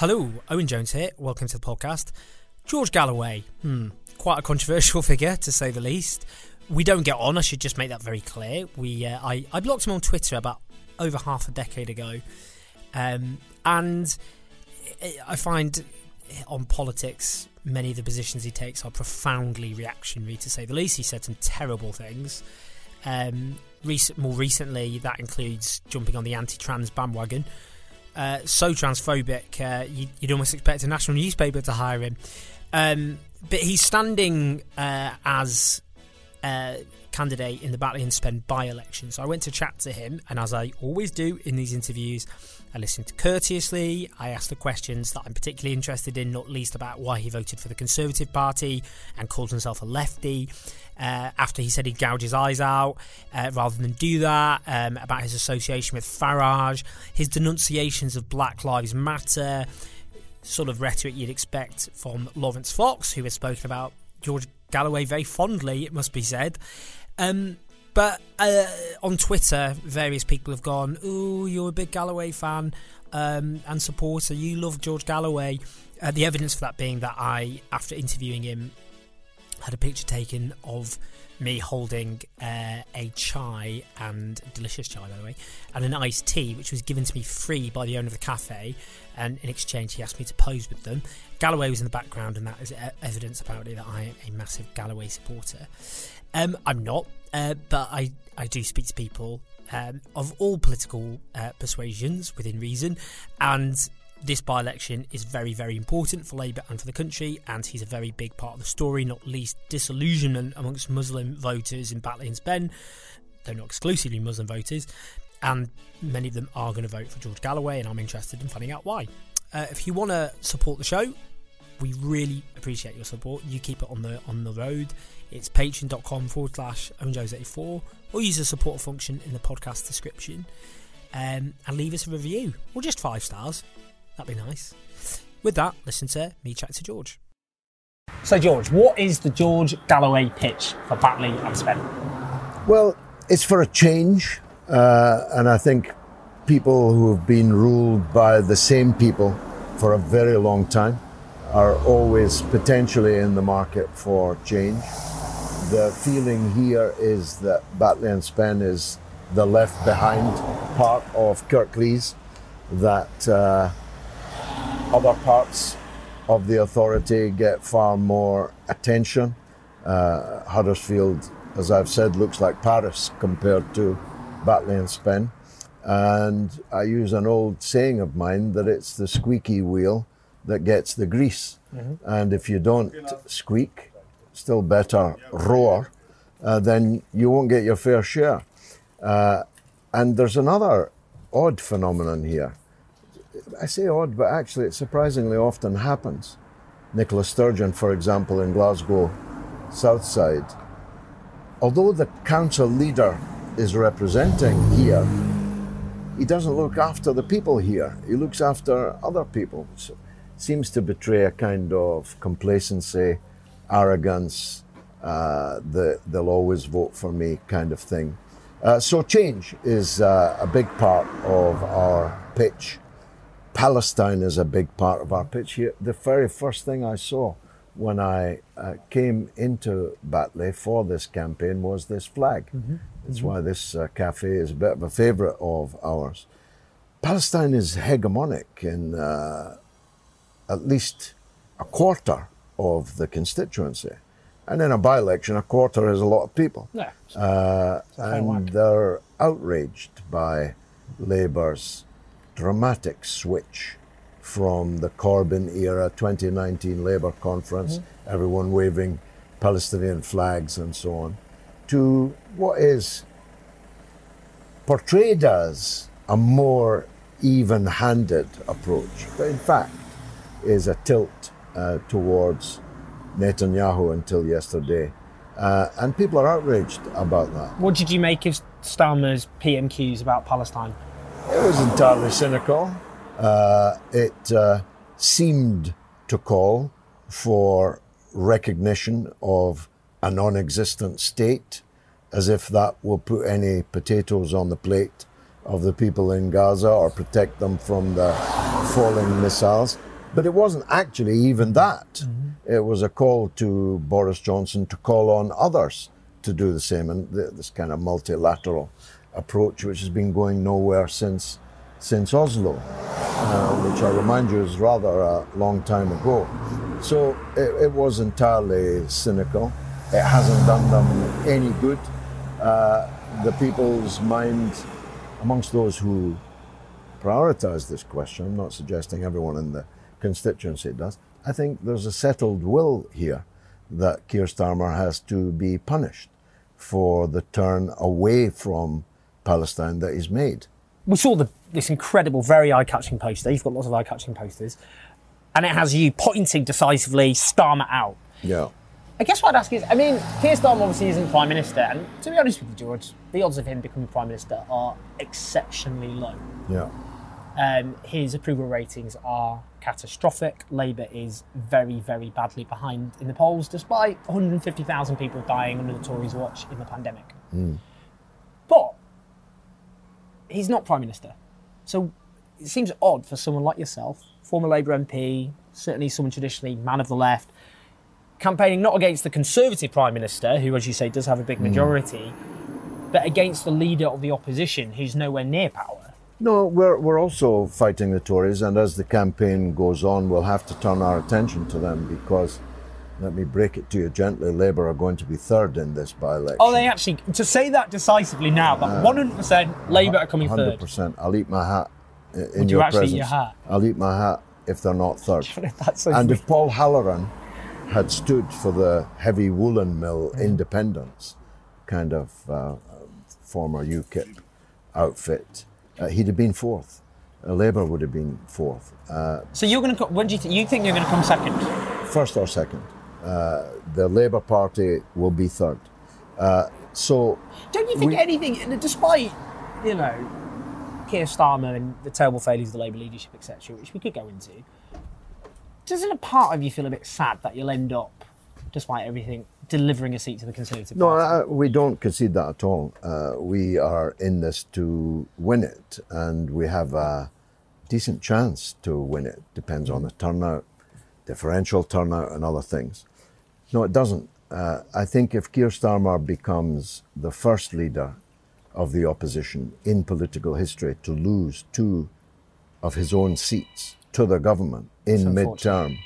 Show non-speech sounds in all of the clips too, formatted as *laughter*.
Hello, Owen Jones here. Welcome to the podcast. George Galloway, hmm, quite a controversial *laughs* figure to say the least. We don't get on. I should just make that very clear. We, uh, I, I blocked him on Twitter about over half a decade ago, um, and I find on politics many of the positions he takes are profoundly reactionary, to say the least. He said some terrible things. Um, more recently, that includes jumping on the anti-trans bandwagon uh, so transphobic, uh, you'd, you'd, almost expect a national newspaper to hire him. Um, but he's standing uh, as a candidate in the Batley and Spen by election. So I went to chat to him, and as I always do in these interviews, I listened courteously. I asked the questions that I'm particularly interested in, not least about why he voted for the Conservative Party and called himself a lefty. Uh, after he said he'd gouge his eyes out, uh, rather than do that, um, about his association with Farage, his denunciations of Black Lives Matter, sort of rhetoric you'd expect from Laurence Fox, who has spoken about George Galloway very fondly, it must be said. Um, but uh, on Twitter, various people have gone, "Oh, you're a big Galloway fan um, and supporter. You love George Galloway." Uh, the evidence for that being that I, after interviewing him, had a picture taken of me holding uh, a chai and delicious chai, by the way, and an iced tea, which was given to me free by the owner of the cafe. And in exchange, he asked me to pose with them. Galloway was in the background, and that is evidence apparently that I am a massive Galloway supporter. Um, I'm not, uh, but I, I do speak to people um, of all political uh, persuasions within reason, and this by election is very, very important for Labour and for the country, and he's a very big part of the story, not least disillusionment amongst Muslim voters in Batley and Spen. They're not exclusively Muslim voters, and many of them are going to vote for George Galloway, and I'm interested in finding out why. Uh, if you want to support the show, we really appreciate your support. You keep it on the on the road. It's patreon.com forward slash owenjones84 or use the support function in the podcast description um, and leave us a review or just five stars. That'd be nice. With that, listen to me chat to George. So, George, what is the George Galloway pitch for Batley and Spen? Well, it's for a change, uh, and I think people who have been ruled by the same people for a very long time are always potentially in the market for change. The feeling here is that Batley and Spen is the left behind part of Kirklees, that uh, other parts of the authority get far more attention. Uh, Huddersfield, as I've said, looks like Paris compared to Batley and Spen. And I use an old saying of mine that it's the squeaky wheel that gets the grease. Mm-hmm. And if you don't squeak, still better roar, uh, then you won't get your fair share. Uh, and there's another odd phenomenon here. I say odd, but actually it surprisingly often happens. Nicola Sturgeon, for example, in Glasgow Southside, although the council leader is representing here, he doesn't look after the people here. He looks after other people. So seems to betray a kind of complacency, arrogance, uh, the, they'll always vote for me kind of thing. Uh, so change is uh, a big part of our pitch. Palestine is a big part of our pitch here. The very first thing I saw when I uh, came into Batley for this campaign was this flag. Mm-hmm. That's mm-hmm. why this uh, cafe is a bit of a favourite of ours. Palestine is hegemonic in uh, at least a quarter of the constituency. And in a by election, a quarter is a lot of people. Yeah. Uh, and they're outraged by Labour's dramatic switch from the Corbyn era 2019 Labour conference, mm-hmm. everyone waving Palestinian flags and so on, to what is portrayed as a more even handed approach, but in fact is a tilt uh, towards Netanyahu until yesterday. Uh, and people are outraged about that. What did you make of Starmer's PMQs about Palestine? It was entirely cynical. Uh, it uh, seemed to call for recognition of a non existent state, as if that will put any potatoes on the plate of the people in Gaza or protect them from the falling missiles. But it wasn't actually even that. Mm-hmm. It was a call to Boris Johnson to call on others to do the same, and this kind of multilateral approach, which has been going nowhere since since Oslo, uh, which I remind you is rather a long time ago. So it, it was entirely cynical. It hasn't done them any good. Uh, the people's mind, amongst those who prioritise this question, I'm not suggesting everyone in the constituency does. I think there's a settled will here that Keir Starmer has to be punished for the turn away from Palestine that he's made. We saw the, this incredible, very eye-catching poster. You've got lots of eye-catching posters, and it has you pointing decisively Starmer out. Yeah. I guess what I'd ask is, I mean, Keir Starmer obviously isn't prime minister, and to be honest with you, George, the odds of him becoming prime minister are exceptionally low. Yeah. Um, his approval ratings are catastrophic. Labour is very, very badly behind in the polls, despite 150,000 people dying under the Tories' watch in the pandemic. Mm. But he's not Prime Minister. So it seems odd for someone like yourself, former Labour MP, certainly someone traditionally man of the left, campaigning not against the Conservative Prime Minister, who, as you say, does have a big hmm. majority, mm. but against the leader of the opposition, who's nowhere near power. No, we're, we're also fighting the Tories, and as the campaign goes on, we'll have to turn our attention to them because, let me break it to you gently, Labour are going to be third in this by election. Oh, they actually, to say that decisively now, but uh, 100% Labour are coming 100%, third. 100%. I'll eat my hat in Would your you actually presence. Eat your hat? I'll eat my hat if they're not third. *laughs* so and if Paul Halloran had stood for the heavy woolen mill mm. independence kind of uh, former UKIP outfit, uh, he'd have been fourth. Uh, Labour would have been fourth. Uh, so you're going to when do you think you think you're going to come second? First or second. Uh, the Labour Party will be third. Uh, so don't you think we, anything, despite you know Keir Starmer and the terrible failures of the Labour leadership, etc., which we could go into, doesn't a part of you feel a bit sad that you'll end up, despite everything, delivering a seat to the Conservative no, Party? No, we don't concede that at all. Uh, we are in this to win it, and we have a decent chance to win it. Depends on the turnout, differential turnout, and other things. No, it doesn't. Uh, I think if Keir Starmer becomes the first leader of the opposition in political history to lose two of his own seats to the government in mid-term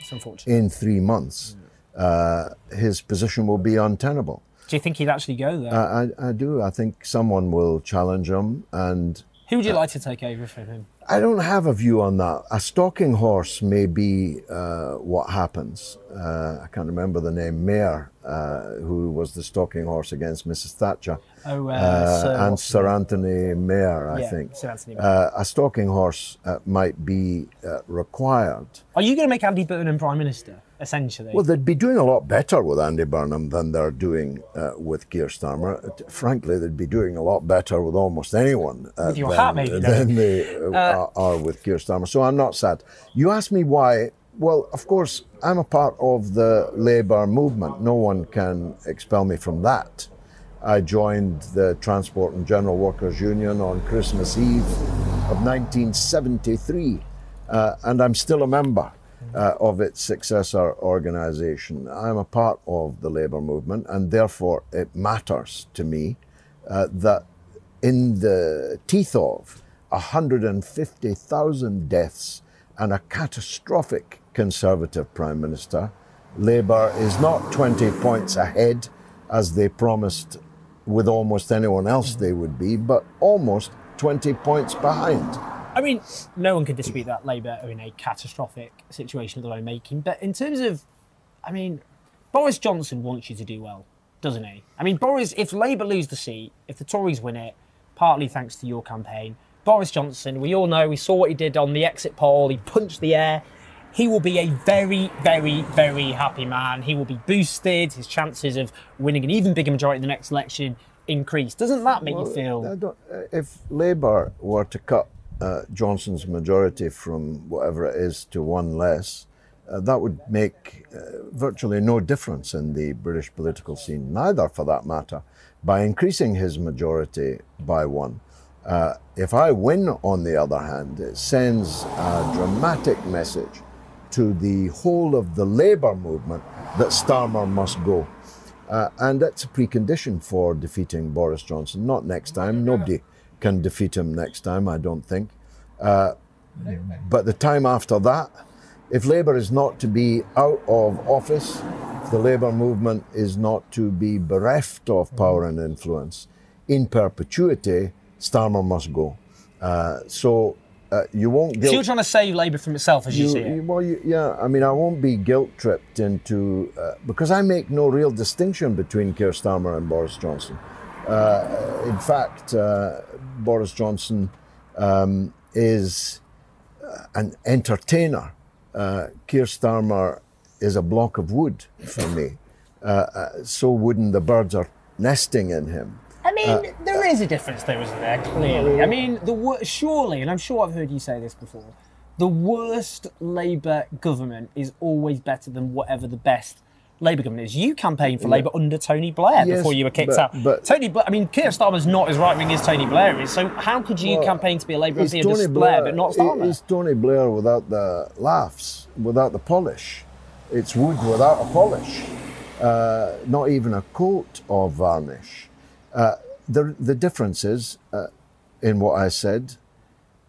in three months, uh, his position will be untenable. Do you think he'd actually go there? Uh, I, I, do. I think someone will challenge him. And who would you uh, like to take over from him? I don't have a view on that. A stalking horse may be uh, what happens. Uh, I can't remember the name. Meyer, uh, who was the stalking horse against Mrs. Thatcher. Oh, Sir and Sir Anthony Meyer, I yeah, think. Sir Anthony Meyer. a stalking horse might be required. Are you going to make Andy Burnham Prime Minister? Essentially. Well, they'd be doing a lot better with Andy Burnham than they're doing uh, with Keir Starmer. Frankly, they'd be doing a lot better with almost anyone uh, with than, hat, maybe, than they uh, uh, are with Keir Starmer. So I'm not sad. You asked me why. Well, of course, I'm a part of the Labour movement. No one can expel me from that. I joined the Transport and General Workers Union on Christmas Eve of 1973, uh, and I'm still a member uh, of its successor organisation. I'm a part of the labour movement, and therefore it matters to me uh, that in the teeth of 150,000 deaths and a catastrophic Conservative Prime Minister, Labour is not 20 points ahead as they promised with almost anyone else they would be, but almost 20 points behind. I mean, no one can dispute that Labour are in a catastrophic situation of their own making. But in terms of, I mean, Boris Johnson wants you to do well, doesn't he? I mean, Boris, if Labour lose the seat, if the Tories win it, partly thanks to your campaign, Boris Johnson, we all know, we saw what he did on the exit poll, he punched the air. He will be a very, very, very happy man. He will be boosted. His chances of winning an even bigger majority in the next election increase. Doesn't that make Well, you feel? I don't- uh, if Labour were to cut uh, Johnson's majority from whatever it is to one less, uh, that would make uh, virtually no difference in the British political scene, neither for that matter. By increasing his majority by one, uh, if I win, on the other hand, it sends a dramatic message to the whole of the Labour movement that Starmer must go. Uh, and that's a precondition for defeating Boris Johnson. Not next time. Nobody can defeat him next time, I don't think. Uh, but the time after that, if Labour is not to be out of office, the Labour movement is not to be bereft of power and influence in perpetuity, Starmer must go. Uh, so uh, you won't So you're trying to save Labour from itself, as you, you, see it. you- well, you, yeah. I mean, I won't be guilt tripped into uh, because I make no real distinction between Keir Starmer and Boris Johnson. Uh, in fact, uh, Boris Johnson um, is uh, an entertainer. Uh, Keir Starmer is a block of wood for me. Uh, uh, so wooden the birds are nesting in him. I mean, there is a difference though, isn't there? Clearly. I mean, the wor- surely, and I'm sure I've heard you say this before, the worst Labour government is always better than whatever the best Labour government is. You campaigned for Labour under Tony Blair Yes, before you were kicked but- out. but- Tony Blair, I mean, Keir Starmer's not as right wing as Tony Blair is. So how could you Well, campaign to be a Labour MP under Blair, but not Starmer? It's Tony Blair without the laughs, without the polish. It's wood without a polish, uh, not even a coat of varnish. Uh, the, the difference is uh, in what I said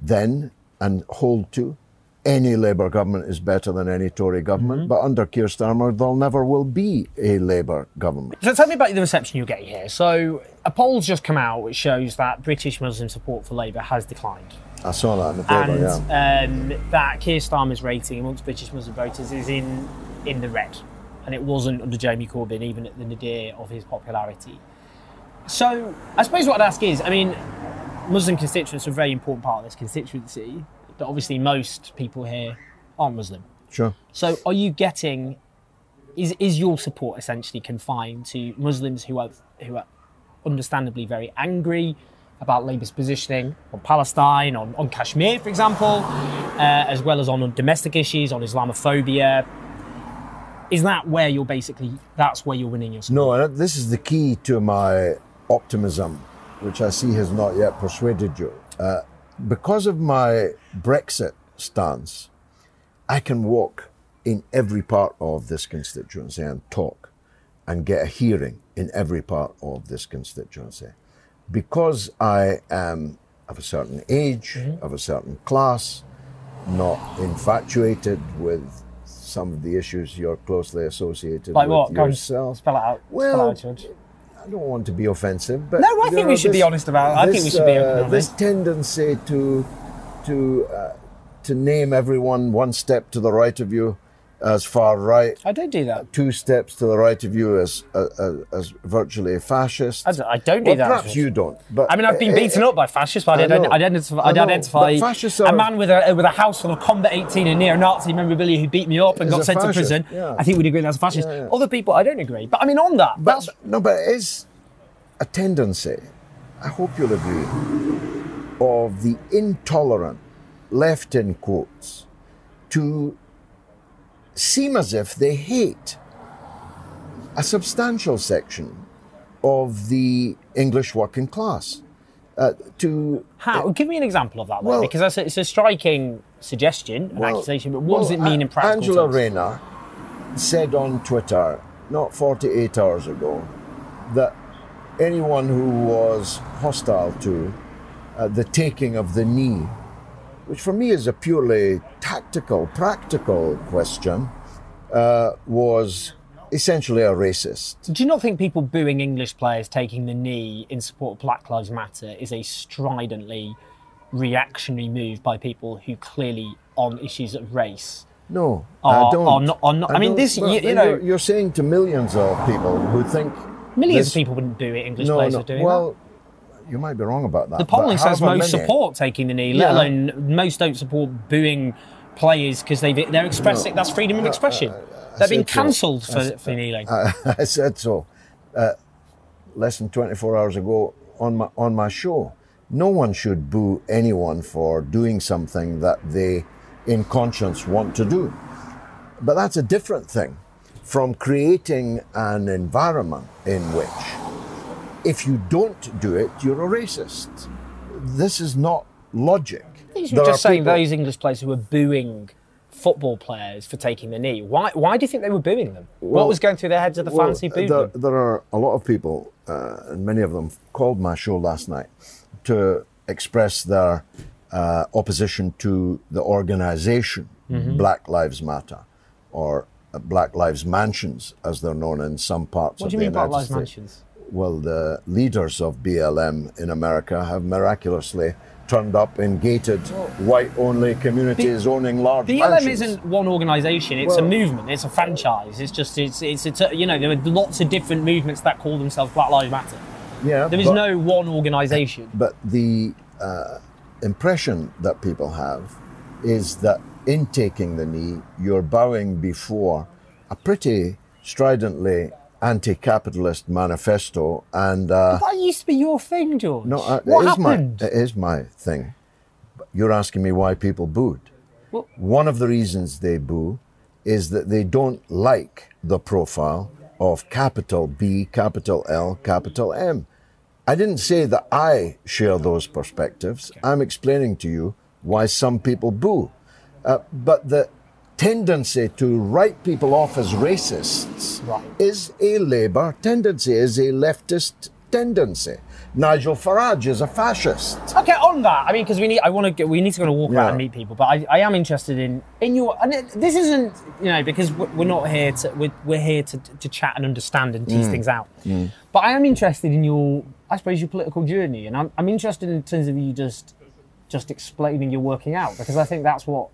then and hold to. Any Labour government is better than any Tory government, Mm-hmm. but under Keir Starmer, there never will be a Labour government. So tell me about the reception you're getting here. So a poll's just come out which shows that British Muslim support for Labour has declined. I saw that in the paper, and yeah. um, that Keir Starmer's rating amongst British Muslim voters is in in the red, and it wasn't under Jeremy Corbyn, even at the nadir of his popularity. So I suppose what I'd ask is, I mean, Muslim constituents are a very important part of this constituency, but obviously most people here aren't Muslim. Sure. So are you getting? Is is your support essentially confined to Muslims who are who are understandably very angry about Labour's positioning on Palestine, on, on Kashmir, for example, uh, as well as on domestic issues, on Islamophobia? Is that where you're basically? That's where you're winning your support. No, this is the key to my optimism, which I see has not yet persuaded you. Uh, because of my Brexit stance, I can walk in every part of this constituency and talk and get a hearing in every part of this constituency. Because I am of a certain age, mm-hmm. of a certain class, not infatuated with some of the issues you're closely associated Like with what? Go on, yourself. spell it out. spell it Well, out, George. I don't want to be offensive, but No, I think we should be honest about it. I think we this, should be uh, open This tendency to to uh, to name everyone one step to the right of you as far right, I don't do that. two steps to the right of you as uh, as virtually a fascist. I don't, I don't do well, that. perhaps you don't. But I mean, I've been uh, beaten up by fascists, but I I'd, know. Identify, I identify a man with a with a house full of Combat 18 and neo-Nazi memorabilia who beat me up and got sent to prison. yeah. I think we'd agree that's a fascist. Yeah, yeah. Other people, I don't agree. But I mean, on that, But, that's no, but it is a tendency, I hope you'll agree, of the intolerant, left in quotes, to seem as if they hate a substantial section of the English working class. Uh, to how. Give me an example of that, Well- because that's a, it's a striking suggestion, an Well- accusation. But what does it well, mean in practical Angela terms? Rayner said on Twitter, not 48 hours ago, that anyone who was hostile to uh, the taking of the knee, which for me is a purely tactical, practical question, uh, was essentially a racist. Do you not think people booing English players taking the knee in support of Black Lives Matter is a stridently reactionary move by people who clearly, on issues of race, No, Or- I don't. or not- or not- I mean, don't- this- well, you- you know- you're, you're saying to millions of people who think Millions this- of people wouldn't do it. English No, players no. are doing well, you might be wrong about that. The polling says most support taking the knee, let Yeah. alone most don't support booing players because they they're expressing that's freedom of uh, expression. Uh, uh, they're being said so. cancelled for, That's- for kneeling. I, *laughs* I said so uh, less than 24 hours ago on my on my show. No one should boo anyone for doing something that they, in conscience, want to do. But that's a different thing from creating an environment in which, if you don't do it, you're a racist. This is not logic. You There were are just saying people- those English players who were booing football players for taking the knee. Why? Why do you think they were booing them? what was going through their heads of the Well, fancy booing there, there are a lot of people, uh, and many of them called my show last night to express their uh, opposition to the organization Mm-hmm. Black Lives Matter, or uh, Black Lives Mansions, as they're known in some parts What of do you the mean Black United Lives States. Mansions? Well, the leaders of BLM in America have miraculously turned up in gated, white-only communities owning large BLM mansions. isn't one organisation; it's a movement. It's a franchise. It's just it's it's, it's a, you know there are lots of different movements that call themselves Black Lives Matter. Yeah, There is but- no one organisation. But the uh, impression that people have is that in taking the knee, you're bowing before a pretty stridently anti-capitalist manifesto, and uh, That used to be your thing, George. no, uh, what it is my happened? it is my thing. You're asking me why people booed. Well- One of the reasons they boo is that they don't like the profile of capital B, capital L, capital M. I didn't say that I share those perspectives. I'm explaining to you why some people boo. Uh, but the tendency to write people off as racists Right. is a Labour tendency, is a leftist tendency. Nigel Farage is a fascist. Okay, on that, I mean, because we need, I want to, get, we need to go and walk Yeah. around and meet people. But I, I am interested in, in your, and it, this isn't, you know, because we're not here to, we're, we're here to, to chat and understand and Mm. tease things out. But I am interested in your, I suppose, your political journey, and I'm, I'm interested in terms of you just, just explaining your working out because I think that's what,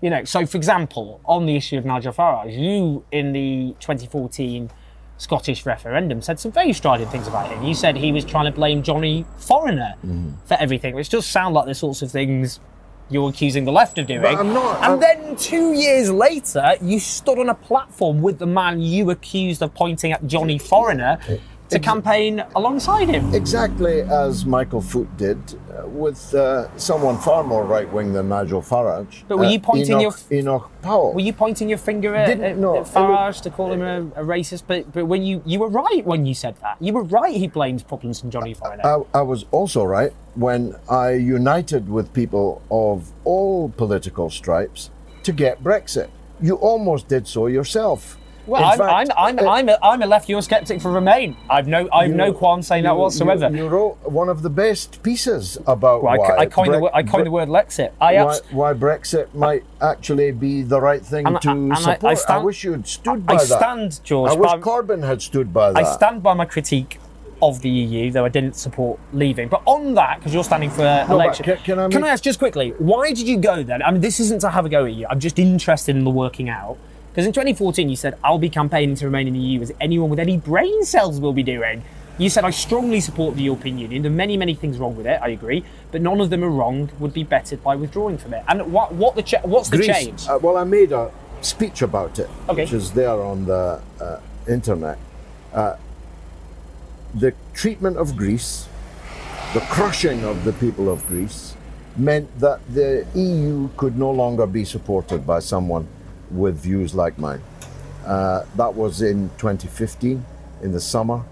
you know. So, for example, on the issue of Nigel Farage, you in the 2014 Scottish referendum said some very strident things about him. You said he was trying to blame Johnny Foreigner Mm-hmm. for everything, which does sound like the sorts of things you're accusing the left of doing. But I'm not- and I'm- then two years later, you stood on a platform with the man you accused of pointing at Johnny Foreigner to campaign alongside him. Exactly as Michael Foot did uh, with uh, someone far more right wing than Nigel Farage. But were you uh, pointing your- Enoch, Enoch Powell? Were you pointing your finger at, at, no, at Farage to call him a, a racist? But but when you you were right when you said that. You were right. He blames problems on Johnny Foreigner. I, I was also right when I united with people of all political stripes to get Brexit. You almost did so yourself. Well, I'm, fact, I'm, I'm, uh, I'm, a, I'm a left Eurosceptic for Remain. I've no I've no you- qualm saying that whatsoever. You, you wrote one of the best pieces about Well, why, co- I coined, the, Bre- word- I coined the word Lexit. I why, abs- why Brexit might actually be the right thing And to and I- I support. I, stand- wish you'd stood by I that. stand, George. I wish by- Corbyn had stood by that. I stand by my critique of the EU, though I didn't support leaving. But on that, because you're standing for uh, but election, can- can I make- ask just quickly, why did you go then? I mean, this isn't to have a go at you. I'm just interested in the working out. Because in 2014, you said, I'll be campaigning to remain in the EU as anyone with any brain cells will be doing. You said, I strongly support the European Union. There are many, many things wrong with it, I agree. But none of them are wrong, would be bettered by withdrawing from it. And what, what the cha- what's the change? uh, well, I made a speech about it, Okay. which is there on the uh, internet. Uh, the treatment of Greece, the crushing of the people of Greece, meant that the EU could no longer be supported by someone with views like mine. Uh, that was in 2015, in the summer.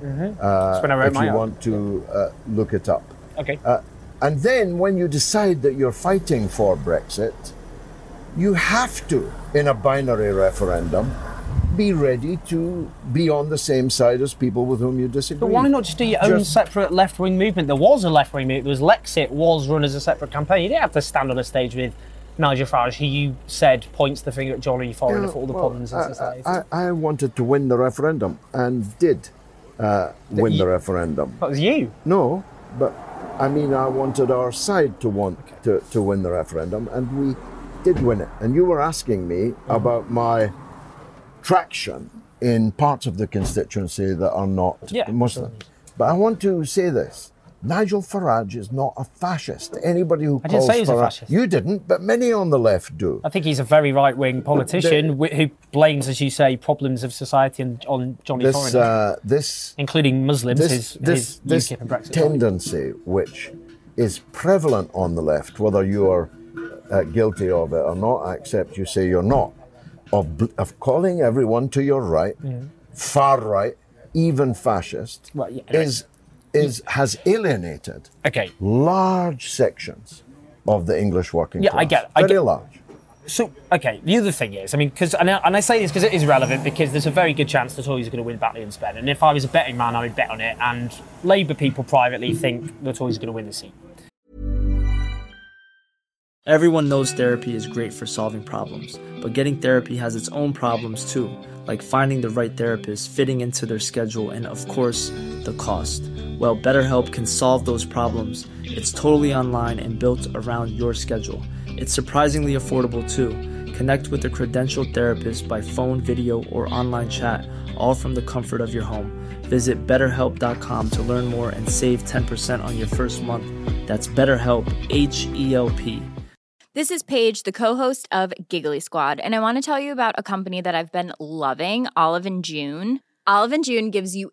Uh, when I if you want to uh, look it up. okay. Uh, and then when you decide that you're fighting for Brexit, you have to, in a binary referendum, be ready to be on the same side as people with whom you disagree. But why not just do your own separate left wing movement? There was a left wing movement. There was Lexit was run as a separate campaign. You didn't have to stand on a stage with Nigel Farage, who you said points the finger at Johnny Foreigner Yeah, for all the well, problems in I- society. I, I wanted to win the referendum and did uh, win you- the referendum. that was you. No, but I mean, I wanted our side to want to, to win the referendum, and we did win it. And you were asking me about my traction in parts of the constituency that are not Yeah. Muslim. But I want to say this. Nigel Farage is not a fascist. Anybody who I didn't calls say he was a Farage- fascist. You didn't, but many on the left do. I think he's a very right wing politician wh- who blames, as you say, problems of society on, on Johnny This, Foreigner, uh, this including Muslims, this, his, this, his this UKIP and Brexit. tendency, which is prevalent on the left, whether you are uh, guilty of it or not, I accept you say you're not, of, bl- of calling everyone to your right, far right, even fascist, Well, yeah, is, is, has alienated Okay, large sections of the English working Yeah, class. I get it, I Very get- large. so okay, the other thing is, I mean, because and, I- and I say this because it is relevant because there's a very good chance the Tories are going to win Batley and Spen, and if I was a betting man, I would bet on it. And Labour people privately think the Tories are going to win the seat. Everyone knows therapy is great for solving problems, but getting therapy has its own problems too, like finding the right therapist, fitting into their schedule, and of course, the cost. Well, BetterHelp can solve those problems. It's totally online and built around your schedule. It's surprisingly affordable too. Connect with a credentialed therapist by phone, video, or online chat, all from the comfort of your home. Visit betterhelp.com to learn more and save 10% on your first month. That's BetterHelp, H E L P. This is Paige, the co-host of Giggly Squad, and I want to tell you about a company that I've been loving, Olive and June. Olive and June gives you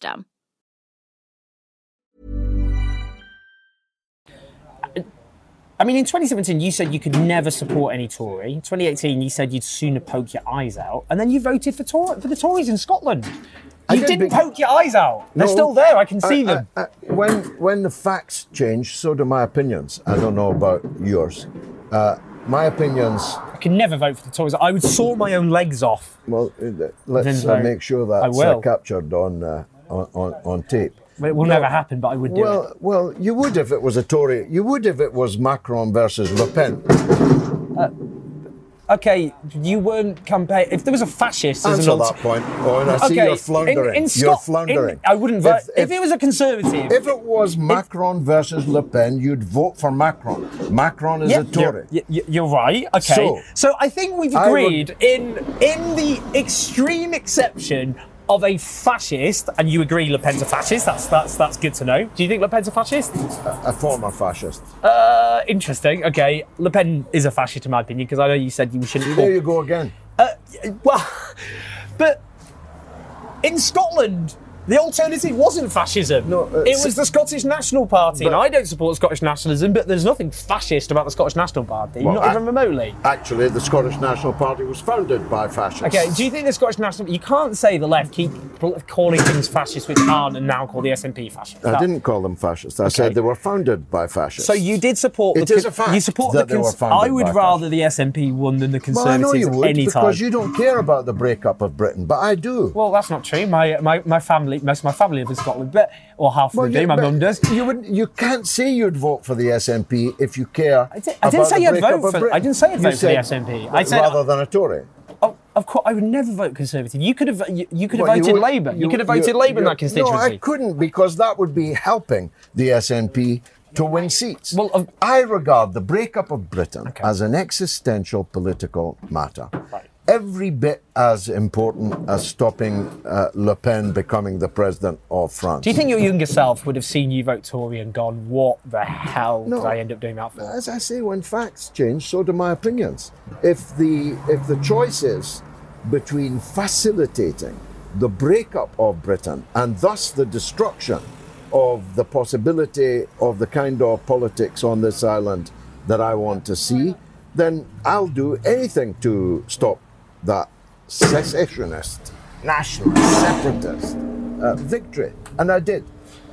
I mean, in 2017, you said you could never support any Tory. In 2018, you said you'd sooner poke your eyes out, and then you voted for, Tor- for the Tories in Scotland. I You did didn't be- poke your eyes out. They're still there. I can see I- them. I- I- when when the facts change, so do my opinions. I don't know about yours. Uh, my opinions. I can never vote for the Tories. I would saw my own legs off. Well, uh, let's uh, make sure I that's uh, captured on, uh, on on on tape. It will never happen, but I would do Well, it. well, you would if it was a Tory. You would if it was Macron versus Le Pen. Uh, okay, you weren't campaign. If there was a fascist as Answer an that point. Oh, I see okay, you're floundering. In, in you're floundering. in- I wouldn't vote. If, If, it was a conservative. if it was Macron versus Le Pen, you'd vote for Macron. Macron is a Tory. You're, you- you're right. Okay. So, So, I think we've I would- agreed in in the extreme exception of a fascist, and you agree Le Pen's a fascist. That's that's that's good to know. Do you think Le Pen's a fascist? A former fascist. Uh, interesting. Okay, Le Pen is a fascist in my opinion because I know you said you shouldn't. There you go again. Well, *laughs* but in Scotland. The alternative wasn't fascism. No, uh, it was the Scottish National Party, and I don't support Scottish nationalism. But there's nothing fascist about the Scottish National Party, Well, not even remotely. Actually, the Scottish National Party was founded by fascists. Okay, do you think the Scottish National? You can't say the left keep calling things fascist which aren't, and now call the SNP fascist. I That- didn't call them fascists. I said they were founded by fascists. So you did support. It the is a fact You support that the. they were founded I would rather the SNP won than the Conservatives Well, I know you would any time. because you don't care about the breakup of Britain, but I do. Well, that's not true. My my, my family, most of my family live in Scotland, but or half of Well, them do. you- My mum does. You would. You can't say you'd vote for the SNP if you care. I did- I didn't say the you'd vote for-. I didn't say I'd You vote for the SNP. I said- rather than a Tory. Oh, of course, I would never vote Conservative. You could have you, you could have Well, voted would- Labour. You, could have voted Labour in that constituency. No, I couldn't because that would be helping the SNP to win seats. Well, of- I regard the breakup of Britain Okay. as an existential political matter. Right. Every bit as important as stopping uh, Le Pen becoming the president of France. Do you think your younger self would have seen you vote Tory and gone, "What the hell No. did I end up doing that for?" As I say, when facts change, so do my opinions. If the if the choice is between facilitating the breakup of Britain and thus the destruction of the possibility of the kind of politics on this island that I want to see, then I'll do anything to stop that secessionist, nationalist, separatist uh, victory. and I did,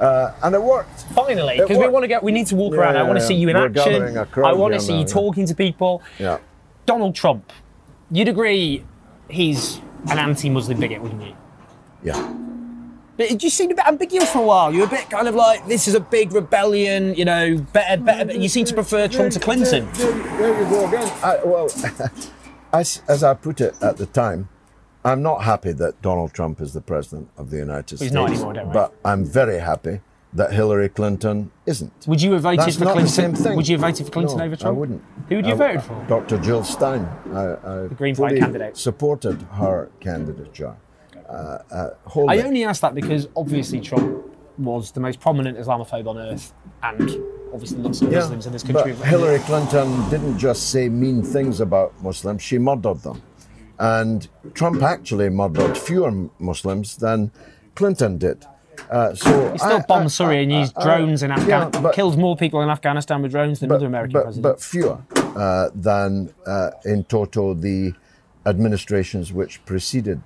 uh, and it worked. Finally, because we want to get, we need to walk Yeah, around. I want to yeah. see you in We're action. gathering a crowd I want to see now, you talking to people. Yeah. Donald Trump, you'd agree he's an anti-Muslim bigot, wouldn't you? Yeah. But you seemed a bit ambiguous for a while. You were a bit kind of like, this is a big rebellion, you know, better, better. You seem to prefer Trump to Clinton. There, there you go again. I, well, *laughs* as, as I put it at the time, I'm not happy that Donald Trump is the president of the United He's States. not anymore, don't worry. But I'm very happy that Hillary Clinton isn't. Would you have voted That's for not Clinton? the same thing. Would you have voted for Clinton No, over Trump? I wouldn't. Who would you I- voted for? Dr. Jill Stein. I, I Green Party fully candidate. supported her candidature. Uh, uh. I only ask that because obviously Trump was the most prominent Islamophobe on earth, and obviously lots of Yeah, Muslims in this country. But Hillary Clinton didn't just say mean things about Muslims, she murdered them. And Trump actually murdered fewer Muslims than Clinton did. Uh, so He still I- bombed I- Syria and I- used I- drones in yeah, Afghanistan, but- killed more people in Afghanistan with drones than but, other American but, presidents. but fewer uh, than uh, in total the administrations which preceded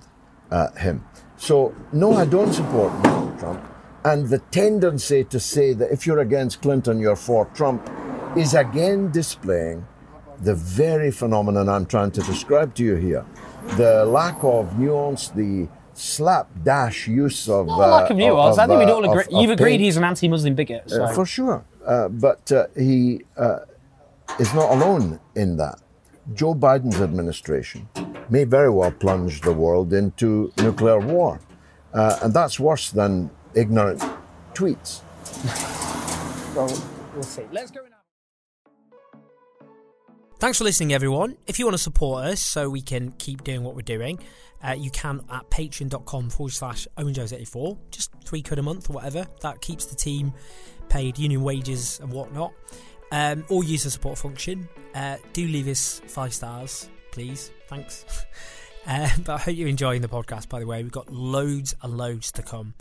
uh, him. So, no, I don't support Donald Trump. And the tendency to say that if you're against Clinton, you're for Trump is again displaying the very phenomenon I'm trying to describe to you here. The lack of nuance, the slapdash use of. Not lack of nuance. I think we'd uh, all agree. of- You've of agreed paint. he's an anti-Muslim bigot. So. Uh, for sure. Uh, but uh, he uh, is not alone in that. Joe Biden's administration may very well plunge the world into nuclear war. Uh, and that's worse than ignorant tweets. *laughs* well, we'll see. Let's go. Now. Thanks for listening, everyone. If you want to support us so we can keep doing what we're doing, uh, you can at patreon.com forward slash owenjones84. Just three quid a month or whatever. That keeps the team paid union wages and whatnot. Um, or use the support function. Uh, do leave us five stars, please. Thanks. *laughs* Uh, but I hope you're enjoying the podcast, by the way. We've got loads and loads to come.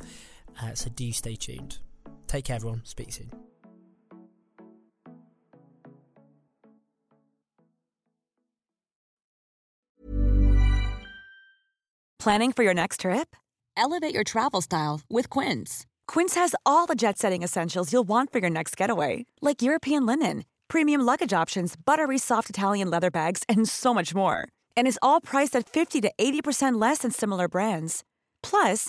Uh, so do stay tuned. Take care, everyone. Speak soon. Planning for your next trip? Elevate your travel style with Quince. Quince has all the jet setting essentials you'll want for your next getaway, like European linen, premium luggage options, buttery soft Italian leather bags, and so much more. And is all priced at 50 to 80% less than similar brands. Plus,